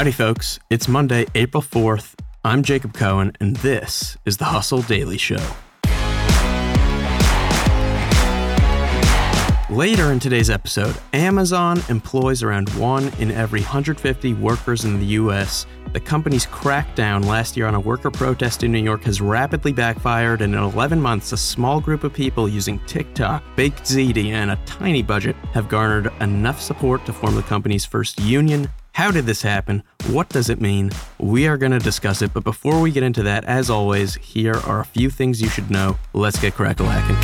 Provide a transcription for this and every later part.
Howdy, folks. It's Monday, April 4th. I'm Jacob Cohen, and this is the Hustle Daily Show. Later in today's episode, Amazon employs around one in every 150 workers in the US. The company's crackdown last year on a worker protest in New York has rapidly backfired, and in 11 months, a small group of people using TikTok, baked ziti, and a tiny budget have garnered enough support to form the company's first union. How did this happen? What does it mean? We are going to discuss it, but before we get into that, as always, here are a few things you should know. Let's get crack-a-lackin'.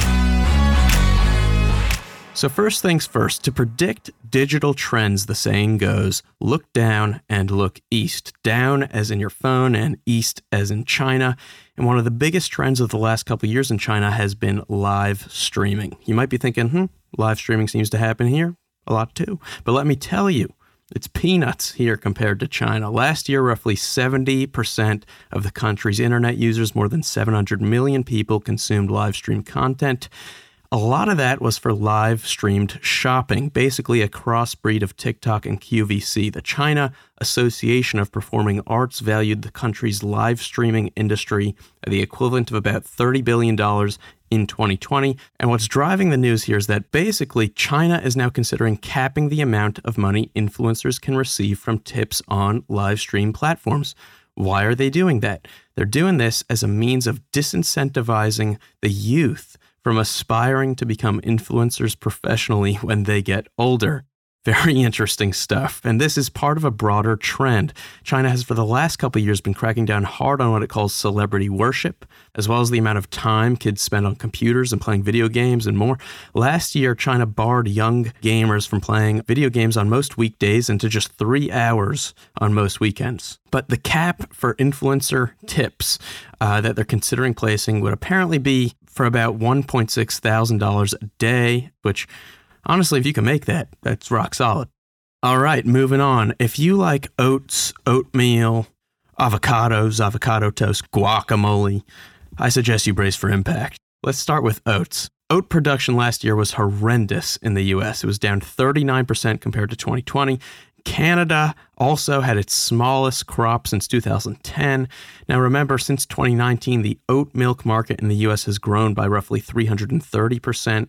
So, first things first, to predict digital trends, the saying goes look down and look east. Down as in your phone, and east as in China. And one of the biggest trends of the last couple years in China has been live streaming. You might be thinking, hmm, live streaming seems to happen here a lot too. But let me tell you, it's peanuts here compared to China. Last year, roughly 70% of the country's internet users, more than 700 million people, consumed live stream content. A lot of that was for live streamed shopping, basically a crossbreed of TikTok and QVC. The China Association of Performing Arts valued the country's live streaming industry at the equivalent of about $30 billion in 2020. And what's driving the news here is that basically China is now considering capping the amount of money influencers can receive from tips on live stream platforms. Why are they doing that? They're doing this as a means of disincentivizing the youth from aspiring to become influencers professionally when they get older. Very interesting stuff. And this is part of a broader trend. China has, for the last couple years, been cracking down hard on what it calls celebrity worship, as well as the amount of time kids spend on computers and playing video games and more. Last year, China barred young gamers from playing video games on most weekdays and to just three hours on most weekends. But the cap for influencer tips uh, that they're considering placing would apparently be for about $1.6 thousand a day, which honestly, if you can make that, that's rock solid. All right, moving on. If you like oats, oatmeal, avocados, avocado toast, guacamole, I suggest you brace for impact. Let's start with oats. Oat production last year was horrendous in the US. It was down 39% compared to 2020, Canada also had its smallest crop since 2010. Now, remember, since 2019, the oat milk market in the US has grown by roughly 330%.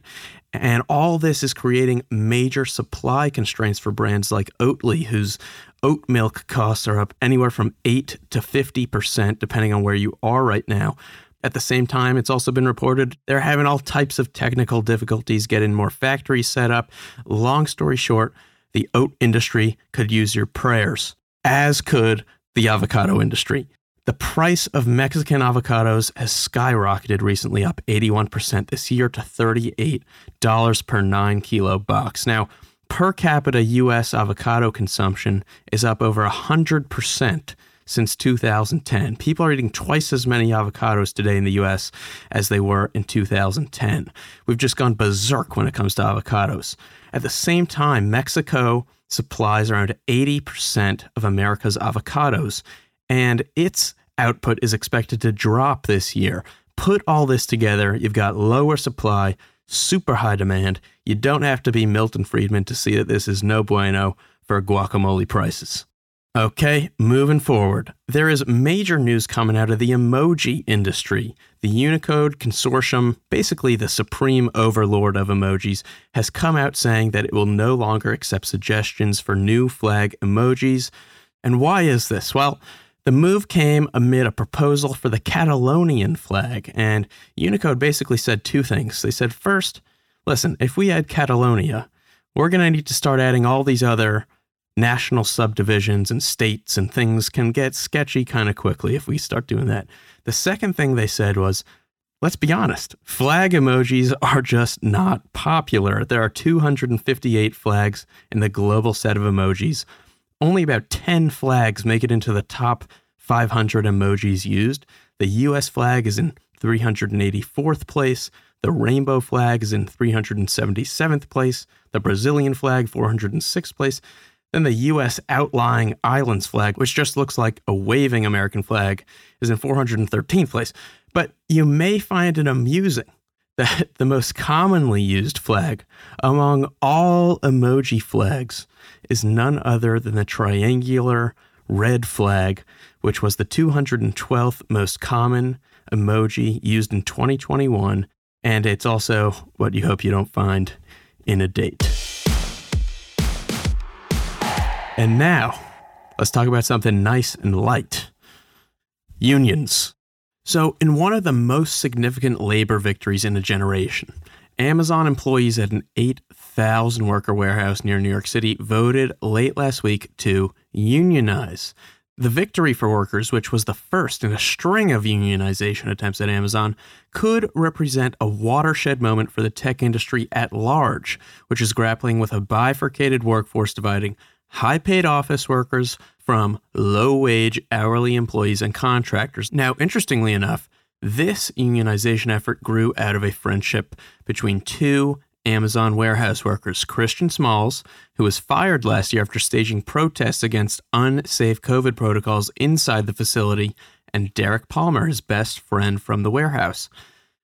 And all this is creating major supply constraints for brands like Oatly, whose oat milk costs are up anywhere from 8 to 50%, depending on where you are right now. At the same time, it's also been reported they're having all types of technical difficulties getting more factories set up. Long story short, the oat industry could use your prayers, as could the avocado industry. The price of Mexican avocados has skyrocketed recently, up 81% this year to $38 per 9 kilo box. Now, per capita US avocado consumption is up over 100% since 2010. People are eating twice as many avocados today in the US as they were in 2010. We've just gone berserk when it comes to avocados. At the same time, Mexico supplies around 80% of America's avocados, and its output is expected to drop this year. Put all this together, you've got lower supply, super high demand. You don't have to be Milton Friedman to see that this is no bueno for guacamole prices. Okay, moving forward. There is major news coming out of the emoji industry. The Unicode Consortium, basically the supreme overlord of emojis, has come out saying that it will no longer accept suggestions for new flag emojis. And why is this? Well, the move came amid a proposal for the Catalonian flag, and Unicode basically said two things. They said, first, listen, if we add Catalonia, we're going to need to start adding all these other national subdivisions and states and things can get sketchy kind of quickly if we start doing that. The second thing they said was, let's be honest, flag emojis are just not popular. There are 258 flags in the global set of emojis. Only about 10 flags make it into the top 500 emojis used. The US flag is in 384th place. The rainbow flag is in 377th place. The Brazilian flag, 406th place. Then the U.S. outlying islands flag, which just looks like a waving American flag, is in 413th place. But you may find it amusing that the most commonly used flag among all emoji flags is none other than the triangular red flag, which was the 212th most common emoji used in 2021. And it's also what you hope you don't find in a date. And now, let's talk about something nice and light unions. So, in one of the most significant labor victories in a generation, Amazon employees at an 8,000 worker warehouse near New York City voted late last week to unionize. The victory for workers, which was the first in a string of unionization attempts at Amazon, could represent a watershed moment for the tech industry at large, which is grappling with a bifurcated workforce dividing high paid office workers from low wage hourly employees and contractors. Now, interestingly enough, this unionization effort grew out of a friendship between two Amazon warehouse workers, Christian Smalls, who was fired last year after staging protests against unsafe COVID protocols inside the facility, and Derrick Palmer, his best friend from the warehouse.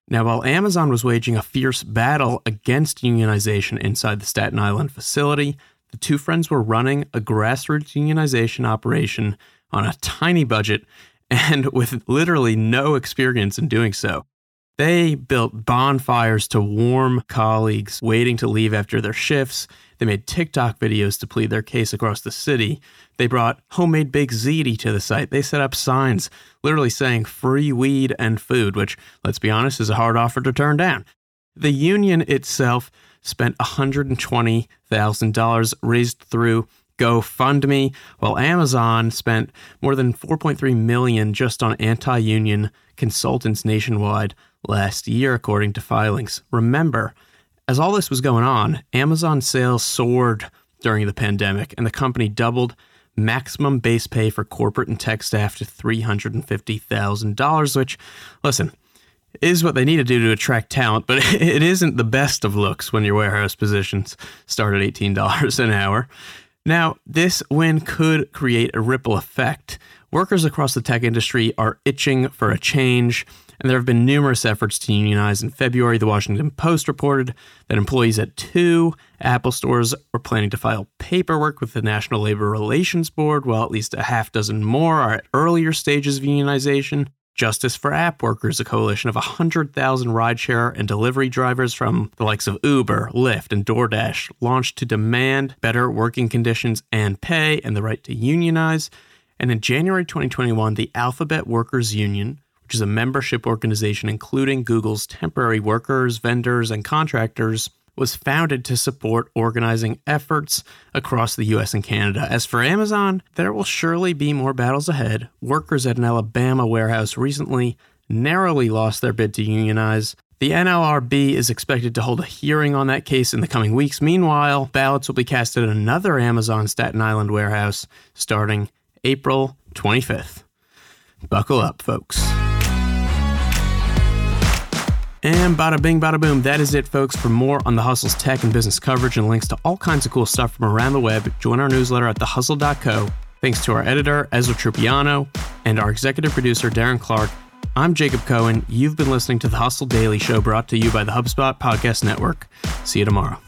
Now, while Amazon was waging a fierce battle against unionization inside the Staten Island facility, the two friends were running a grassroots unionization operation on a tiny budget and with literally no experience in doing so. They built bonfires to warm colleagues waiting to leave after their shifts. They made TikTok videos to plead their case across the city. They brought homemade baked ziti to the site. They set up signs literally saying free weed and food, which, let's be honest, is a hard offer to turn down. The union itself spent $120,000 raised through GoFundMe, while Amazon spent more than 4.3 million just on anti-union consultants nationwide last year according to filings. Remember, as all this was going on, Amazon sales soared during the pandemic and the company doubled maximum base pay for corporate and tech staff to $350,000, which listen, is what they need to do to attract talent, but it isn't the best of looks when your warehouse positions start at $18 an hour. Now, this win could create a ripple effect. Workers across the tech industry are itching for a change, and there have been numerous efforts to unionize. In February, the Washington Post reported that employees at two Apple stores are planning to file paperwork with the National Labor Relations Board, while at least a half dozen more are at earlier stages of unionization. Justice for App Workers, a coalition of 100,000 rideshare and delivery drivers from the likes of Uber, Lyft, and DoorDash, launched to demand better working conditions and pay and the right to unionize. And in January 2021, the Alphabet Workers Union, which is a membership organization including Google's temporary workers, vendors, and contractors, was founded to support organizing efforts across the US and Canada. As for Amazon, there will surely be more battles ahead. Workers at an Alabama warehouse recently narrowly lost their bid to unionize. The NLRB is expected to hold a hearing on that case in the coming weeks. Meanwhile, ballots will be cast at another Amazon Staten Island warehouse starting April 25th. Buckle up, folks. And bada bing, bada boom. That is it, folks. For more on the Hustle's tech and business coverage and links to all kinds of cool stuff from around the web, join our newsletter at thehustle.co. Thanks to our editor, Ezra Trupiano, and our executive producer, Darren Clark. I'm Jacob Cohen. You've been listening to the Hustle Daily Show brought to you by the HubSpot Podcast Network. See you tomorrow.